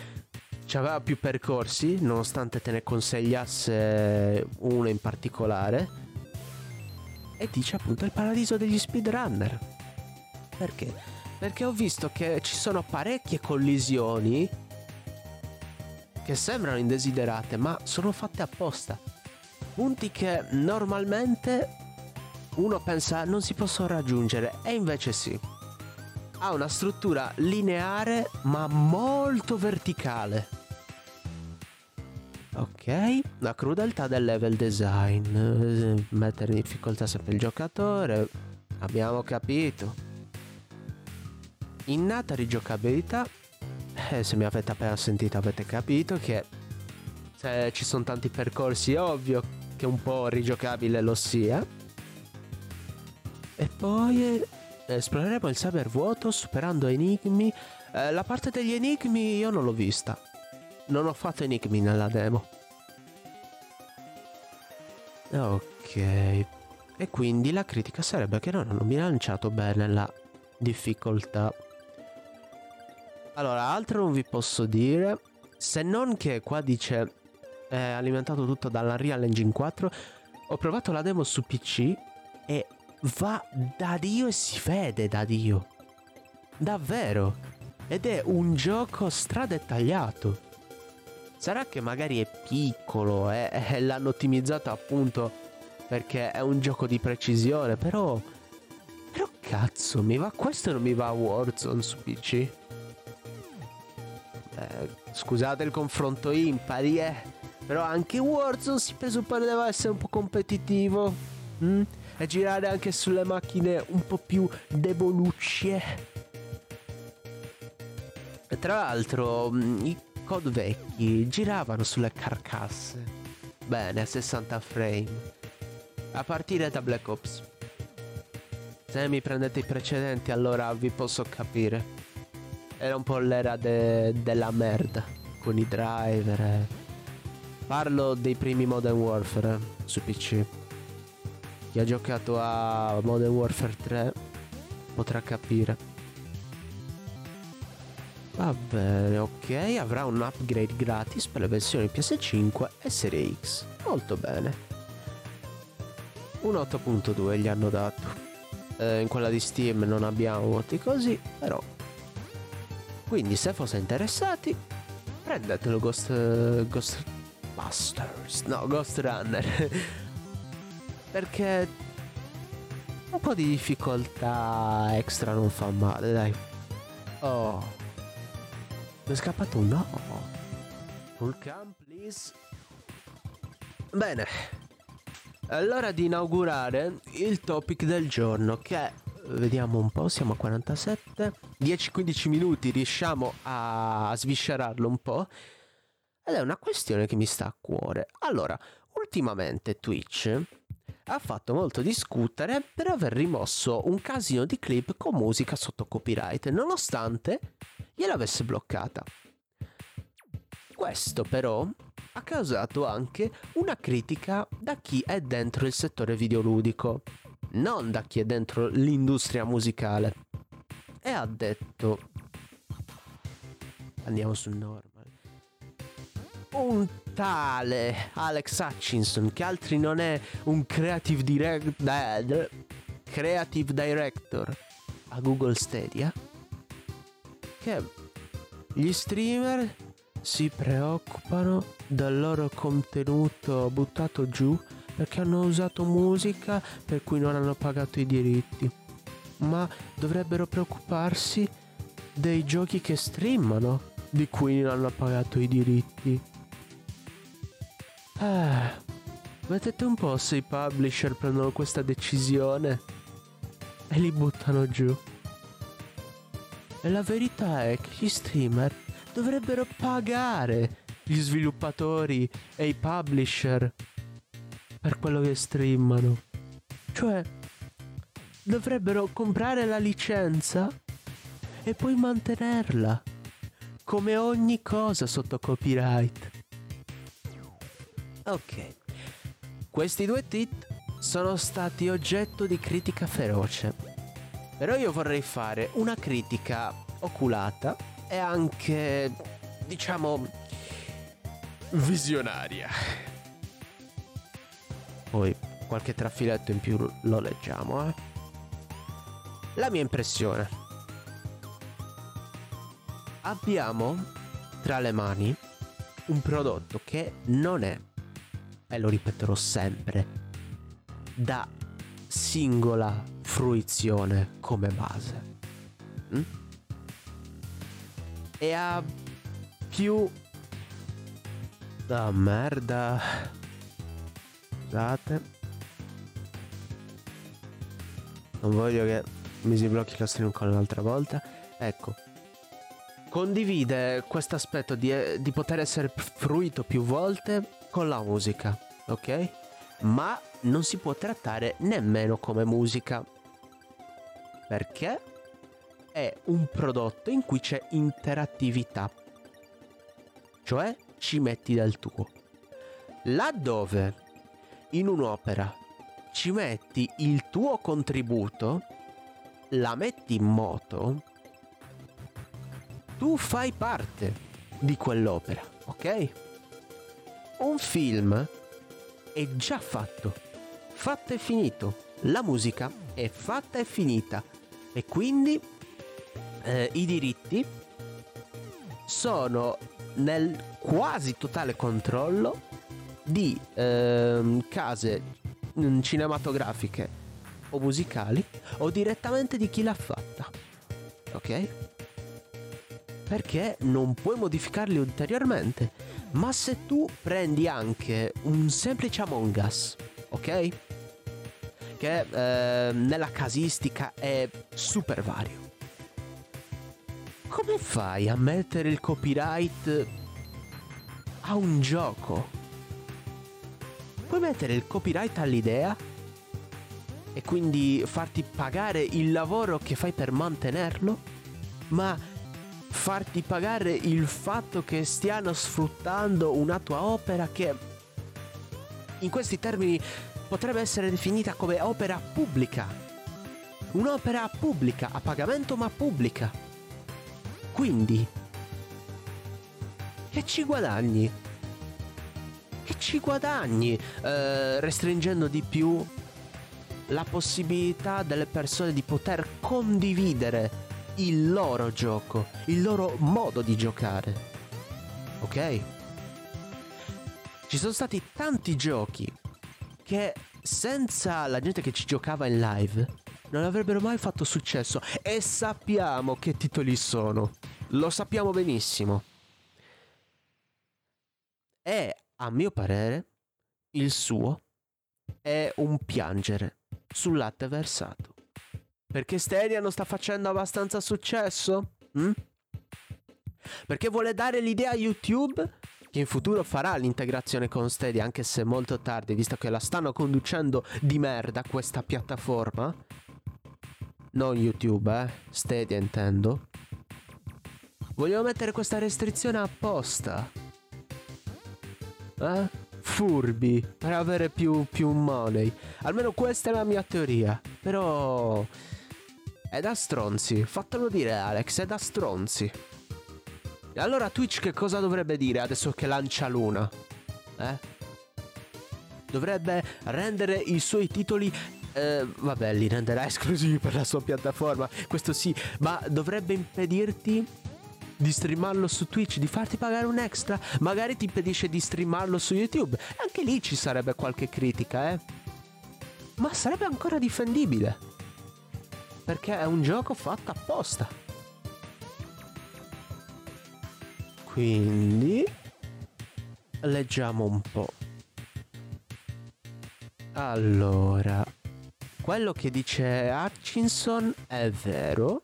c'aveva più percorsi, nonostante te ne consigliasse uno in particolare. E dice appunto il paradiso degli speedrunner. Perché? Perché ho visto che ci sono parecchie collisioni che sembrano indesiderate, ma sono fatte apposta. Punti che normalmente uno pensa non si possono raggiungere e invece sì. ha una struttura lineare ma molto verticale. Ok, la crudeltà del level design, mettere in difficoltà sempre il giocatore, abbiamo capito. Innata rigiocabilità, eh, se mi avete appena sentito avete capito che se ci sono tanti percorsi è ovvio che un po' rigiocabile lo sia. E poi esploreremo il saber vuoto superando enigmi. Eh, la parte degli enigmi io non l'ho vista. Non ho fatto enigmi nella demo. Ok. E quindi la critica sarebbe che non hanno bilanciato bene la difficoltà. Allora, altro non vi posso dire. Se non che qua dice è alimentato tutto dalla Real Engine 4. Ho provato la demo su PC e va da Dio e si vede da Dio. Davvero. Ed è un gioco stradettagliato. Sarà che magari è piccolo (laughs) e eh, l'hanno ottimizzato appunto perché è un gioco di precisione, però... Però cazzo, mi va questo e non mi va Warzone su PC. Eh, scusate il confronto impari, eh. Però anche Warzone si presuppone deve essere un po' competitivo. Mm? E girare anche sulle macchine un po' più debolucce. E tra l'altro mm, i COD vecchi giravano sulle carcasse. Bene, a 60 frame. A partire da Black Ops. Se mi prendete i precedenti allora vi posso capire. Era un po' l'era de- della merda. Con i driver. Eh Parlo dei primi Modern Warfare su PC. Chi ha giocato a Modern Warfare 3 potrà capire. Va bene, ok, avrà un upgrade gratis per le versioni PS5 e Serie X. Molto bene. Un 8.2 gli hanno dato. Eh, in quella di Steam non abbiamo voti così, però. Quindi se foste interessati, prendetelo Ghost, Ghost. No, Ghost Runner. (laughs) Perché un po' di difficoltà extra non fa male, dai. Oh. Mi è scappato un no. Full cam, please. Bene. È l'ora di inaugurare il topic del giorno che vediamo un po', siamo a 47. 10-15 minuti riusciamo a sviscerarlo un po'. Ed è una questione che mi sta a cuore. Allora, ultimamente Twitch ha fatto molto discutere per aver rimosso un casino di clip con musica sotto copyright, nonostante gliel'avesse bloccata. Questo però ha causato anche una critica da chi è dentro il settore videoludico, non da chi è dentro l'industria musicale. E ha detto... Andiamo sul normal un tale Alex Hutchinson, che altri non è un creative, direct, creative director a Google Stadia, che gli streamer si preoccupano del loro contenuto buttato giù perché hanno usato musica per cui non hanno pagato i diritti, ma dovrebbero preoccuparsi dei giochi che streamano di cui non hanno pagato i diritti. Ah, mettete un po' se i publisher prendono questa decisione e li buttano giù. E la verità è che gli streamer dovrebbero pagare gli sviluppatori e i publisher per quello che streamano. Cioè, dovrebbero comprare la licenza e poi mantenerla. Come ogni cosa sotto copyright. Ok. Questi due tit sono stati oggetto di critica feroce. Però io vorrei fare una critica oculata e anche, diciamo, visionaria. Poi qualche trafiletto in più lo leggiamo, eh. La mia impressione. Abbiamo tra le mani un prodotto che non è e lo ripeterò sempre, da singola fruizione come base. Mm? E ha più... Da merda. Scusate. Non voglio che mi si blocchi lo stream con un'altra volta. Ecco. Condivide questo aspetto di, di poter essere fruito più volte con la musica, ok? Ma non si può trattare nemmeno come musica. Perché? È un prodotto in cui c'è interattività. Cioè ci metti del tuo. Laddove in un'opera ci metti il tuo contributo, la metti in moto, tu fai parte di quell'opera, ok? Un film è già fatto, fatto e finito. La musica è fatta e finita e quindi eh, i diritti sono nel quasi totale controllo di eh, case mm, cinematografiche o musicali o direttamente di chi l'ha fatta. Ok? Perché non puoi modificarli ulteriormente. Ma se tu prendi anche un semplice Among Us, ok? Che eh, nella casistica è super vario. Come fai a mettere il copyright a un gioco? Puoi mettere il copyright all'idea e quindi farti pagare il lavoro che fai per mantenerlo, ma farti pagare il fatto che stiano sfruttando una tua opera che in questi termini potrebbe essere definita come opera pubblica. Un'opera pubblica, a pagamento ma pubblica. Quindi, che ci guadagni? Che ci guadagni eh, restringendo di più la possibilità delle persone di poter condividere il loro gioco, il loro modo di giocare. Ok? Ci sono stati tanti giochi che senza la gente che ci giocava in live non avrebbero mai fatto successo e sappiamo che titoli sono. Lo sappiamo benissimo. E a mio parere il suo è un piangere sul latte versato. Perché Stadia non sta facendo abbastanza successo? Mm? Perché vuole dare l'idea a YouTube che in futuro farà l'integrazione con Stadia, anche se molto tardi, visto che la stanno conducendo di merda questa piattaforma. Non YouTube, eh, Stadia intendo. Vogliono mettere questa restrizione apposta. Eh? Furbi, per avere più, più money. Almeno questa è la mia teoria. Però... È da stronzi, fatelo dire Alex, è da stronzi. E allora Twitch che cosa dovrebbe dire adesso che lancia Luna? Eh? Dovrebbe rendere i suoi titoli eh, vabbè, li renderà (laughs) esclusivi per la sua piattaforma, questo sì, ma dovrebbe impedirti di streamarlo su Twitch, di farti pagare un extra, magari ti impedisce di streamarlo su YouTube. Anche lì ci sarebbe qualche critica, eh. Ma sarebbe ancora difendibile perché è un gioco fatto apposta. Quindi leggiamo un po'. Allora, quello che dice Hutchinson è vero,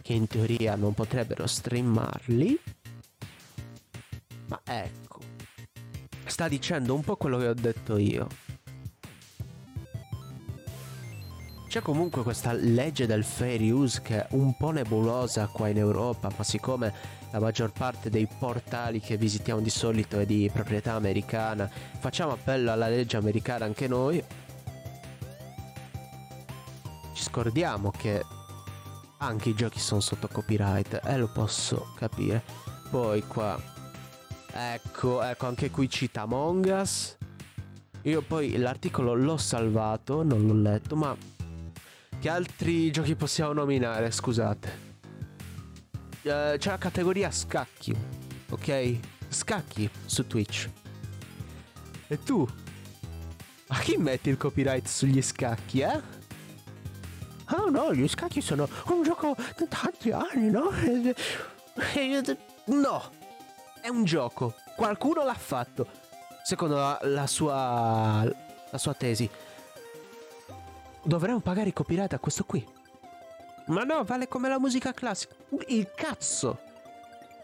che in teoria non potrebbero streamarli, ma ecco, sta dicendo un po' quello che ho detto io. C'è comunque questa legge del fair use che è un po' nebulosa qua in Europa, ma siccome la maggior parte dei portali che visitiamo di solito è di proprietà americana, facciamo appello alla legge americana anche noi. Ci scordiamo che anche i giochi sono sotto copyright e lo posso capire. Poi qua Ecco, ecco, anche qui cita Among Us. Io poi l'articolo l'ho salvato, non l'ho letto, ma che altri giochi possiamo nominare? Scusate. Uh, c'è la categoria scacchi, ok? Scacchi su Twitch. E tu? A chi metti il copyright sugli scacchi, eh? oh no, gli scacchi sono un gioco da tanti anni, no? No, è un gioco. Qualcuno l'ha fatto. Secondo la, la sua. la sua tesi. Dovremmo pagare i copyright a questo qui. Ma no, vale come la musica classica. Il cazzo!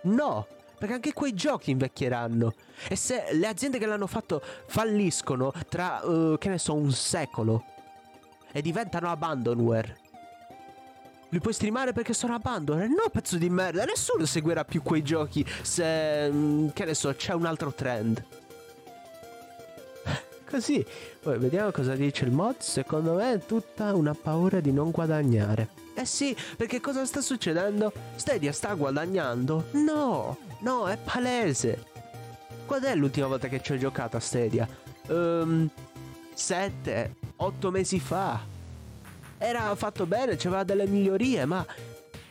No! Perché anche quei giochi invecchieranno. E se le aziende che l'hanno fatto falliscono tra, uh, che ne so, un secolo e diventano abandonware. Li puoi streamare perché sono abandonware? No, pezzo di merda. Nessuno seguirà più quei giochi se, mm, che ne so, c'è un altro trend. Così. Poi vediamo cosa dice il mod. Secondo me è tutta una paura di non guadagnare. Eh sì, perché cosa sta succedendo? Stadia sta guadagnando? No, no, è palese. Qual è l'ultima volta che ci ho giocato a Stadia? Um, sette, otto mesi fa. Era fatto bene, c'aveva delle migliorie, ma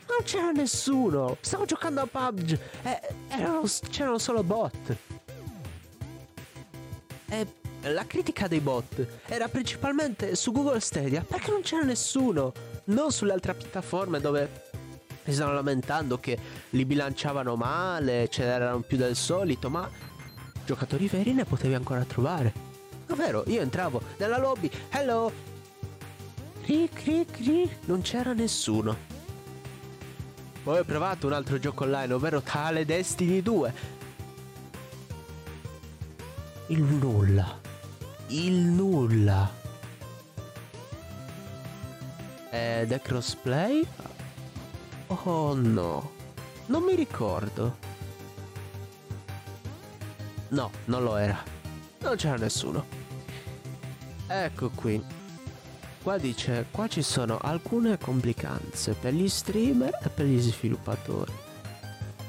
non c'era nessuno. Stavo giocando a PUBG e erano, c'erano solo bot. E la critica dei bot era principalmente su Google Stadia perché non c'era nessuno, non sulle altre piattaforme dove si stanno lamentando che li bilanciavano male, ce n'erano più del solito, ma giocatori veri ne potevi ancora trovare. Ovvero, io entravo nella lobby, hello, cri cri cri, non c'era nessuno. Poi ho provato un altro gioco online, ovvero Tale Destiny 2. Il nulla il nulla. Ed è crossplay? Oh no, non mi ricordo. No, non lo era. Non c'era nessuno. Ecco qui. Qua dice, qua ci sono alcune complicanze per gli streamer e per gli sviluppatori.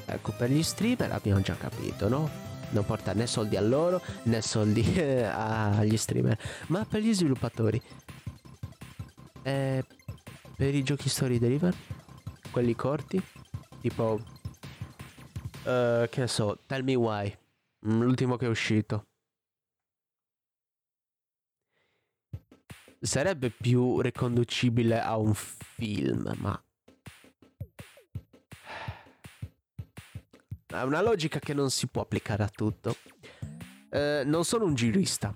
Ecco, per gli streamer abbiamo già capito, no? Non porta né soldi a loro né soldi (laughs) eh, agli streamer, ma per gli sviluppatori. E per i giochi story deliver, quelli corti, tipo, uh, che ne so, Tell Me Why, mm, l'ultimo che è uscito. Sarebbe più riconducibile a un film, ma È una logica che non si può applicare a tutto. Eh, non sono un giurista,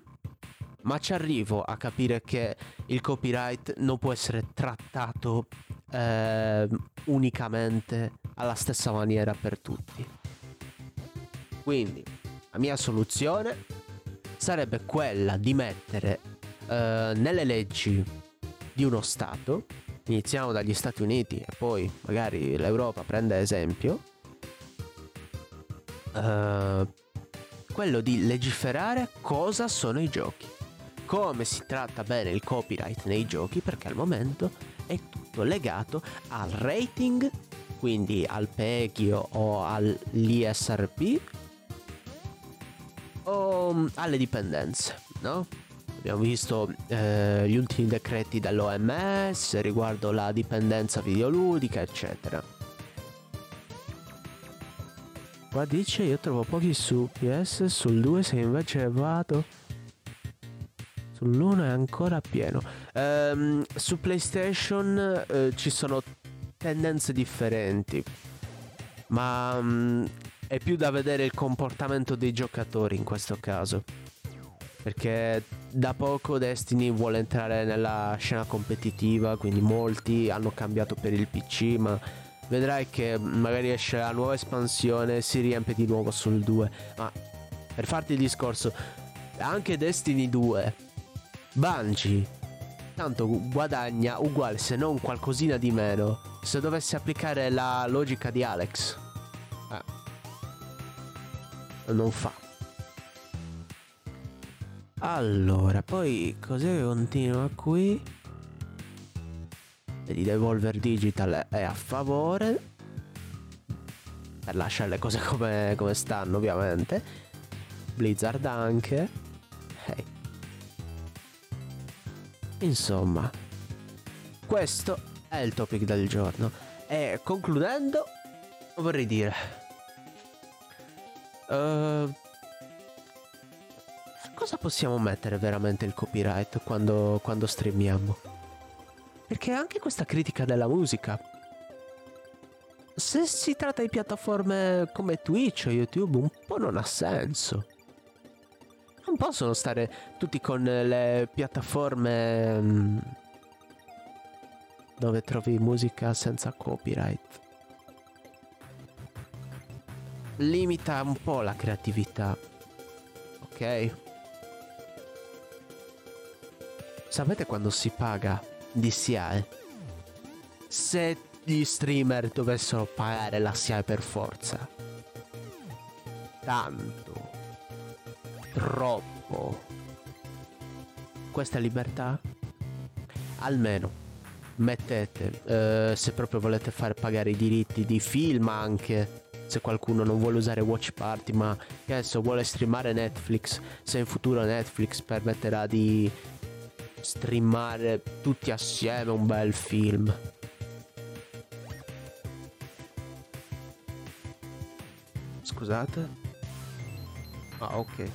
ma ci arrivo a capire che il copyright non può essere trattato eh, unicamente alla stessa maniera per tutti. Quindi la mia soluzione sarebbe quella di mettere eh, nelle leggi di uno Stato, iniziamo dagli Stati Uniti e poi magari l'Europa prende esempio, uh, quello di legiferare cosa sono i giochi, come si tratta bene il copyright nei giochi, perché al momento è tutto legato al rating, quindi al PEGI o all'ISRP o mm, alle dipendenze, no? Abbiamo visto eh, gli ultimi decreti dell'OMS riguardo la dipendenza videoludica, eccetera. Qua dice io trovo pochi su PS, sul 2 se invece vado sull'1 è ancora pieno. Um, su PlayStation uh, ci sono tendenze differenti, ma um, è più da vedere il comportamento dei giocatori in questo caso. Perché da poco Destiny vuole entrare nella scena competitiva, quindi molti hanno cambiato per il PC, ma vedrai che magari esce la nuova espansione si riempie di nuovo sul 2. Ma per farti il discorso, anche Destiny 2, Bungie, tanto guadagna uguale se non qualcosina di meno se dovesse applicare la logica di Alex. Eh. Non fa. Allora, poi cos'è che continua qui? Di Devolver Digital è a favore per lasciare le cose come, come stanno ovviamente. Blizzard anche. Hey. insomma questo è il topic del giorno. E concludendo vorrei dire. Uh, cosa possiamo mettere veramente il copyright quando, quando streamiamo Perché anche questa critica della musica. Se si tratta di piattaforme come Twitch o YouTube, un po' non ha senso. Non possono stare tutti con le piattaforme mm, dove trovi musica senza copyright. Limita un po' la creatività. Ok? Sapete quando si paga DCI? Se gli streamer dovessero pagare la SIAE per forza. Tanto. Troppo. Questa libertà? Almeno mettete, eh, se proprio volete far pagare i diritti di film anche, se qualcuno non vuole usare Watch Party ma adesso vuole streamare Netflix, se in futuro Netflix permetterà di streamare tutti assieme un bel film. Scusate. Ah, ok.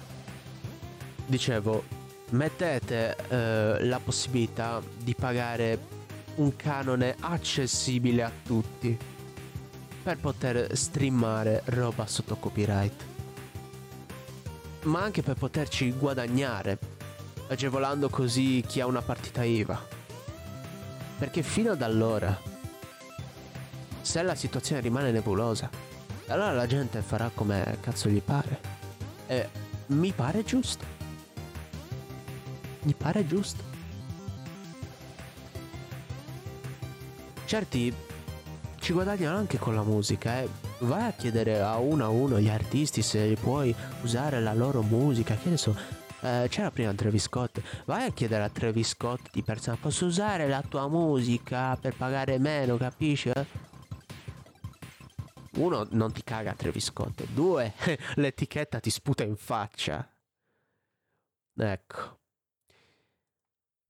Dicevo, mettete eh, la possibilità di pagare un canone accessibile a tutti per poter streamare roba sotto copyright. Ma anche per poterci guadagnare, agevolando così chi ha una partita IVA. Perché fino ad allora, se la situazione rimane nebulosa, allora la gente farà come cazzo gli pare. E mi pare giusto. Mi pare giusto. certi ci guadagnano anche con la musica, eh. Vai a chiedere a uno a uno gli artisti se puoi usare la loro musica, che ne so. Eh, c'era prima Travis Scott. Vai a chiedere a Travis Scott di persona, posso usare la tua musica per pagare meno, capisci? Eh? Uno, non ti caga Travis Scott. Due, (laughs) l'etichetta ti sputa in faccia. Ecco.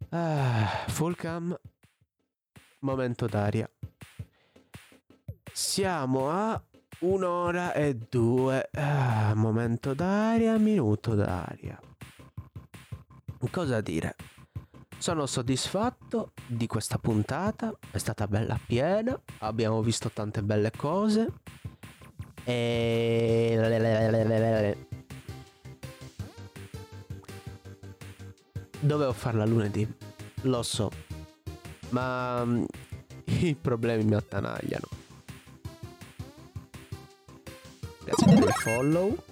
Ah, Fullcam momento d'aria. Siamo a un'ora e due. Ah, momento d'aria, minuto d'aria. Cosa dire? Sono soddisfatto di questa puntata, è stata bella piena, abbiamo visto tante belle cose e... Dovevo farla lunedì, lo so, ma mm, i problemi mi attanagliano. Grazie per il follow.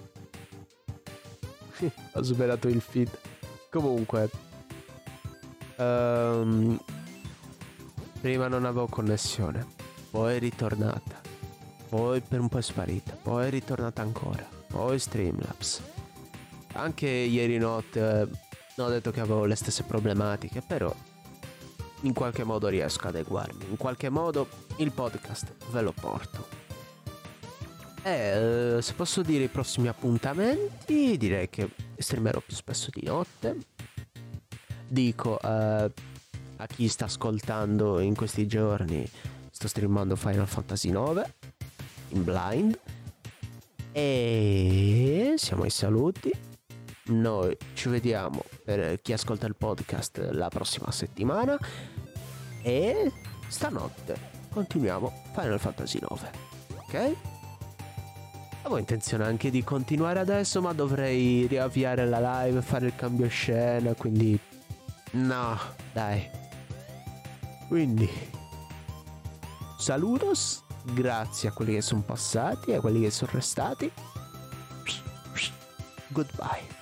(laughs) Ho superato il feed. Comunque, um, prima non avevo connessione, poi è ritornata, poi per un po' è sparita, poi è ritornata ancora, poi Streamlabs. Anche ieri notte eh, ho detto che avevo le stesse problematiche, però in qualche modo riesco ad adeguarmi, in qualche modo il podcast ve lo porto. Eh, se posso dire i prossimi appuntamenti, direi che streamerò più spesso di notte. Dico uh, a chi sta ascoltando in questi giorni, sto streamando Final Fantasy IX in blind. E siamo ai saluti. Noi ci vediamo per chi ascolta il podcast la prossima settimana. E stanotte continuiamo Final Fantasy 9. Ok? Avevo intenzione anche di continuare adesso, ma dovrei riavviare la live, fare il cambio scena, quindi... No, dai. Quindi... Saludos, grazie a quelli che sono passati e a quelli che sono restati. Goodbye.